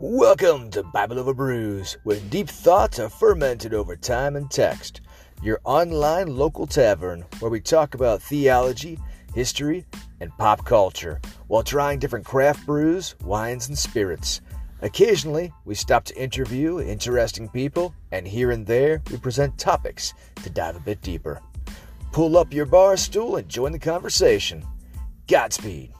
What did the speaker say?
Welcome to Bible and Brews, where deep thoughts are fermented over time and text. Your online local tavern, where we talk about theology, history, and pop culture, while trying different craft brews, wines, and spirits. Occasionally, we stop to interview interesting people, and here and there, we present topics to dive a bit deeper. Pull up your bar stool and join the conversation. Godspeed.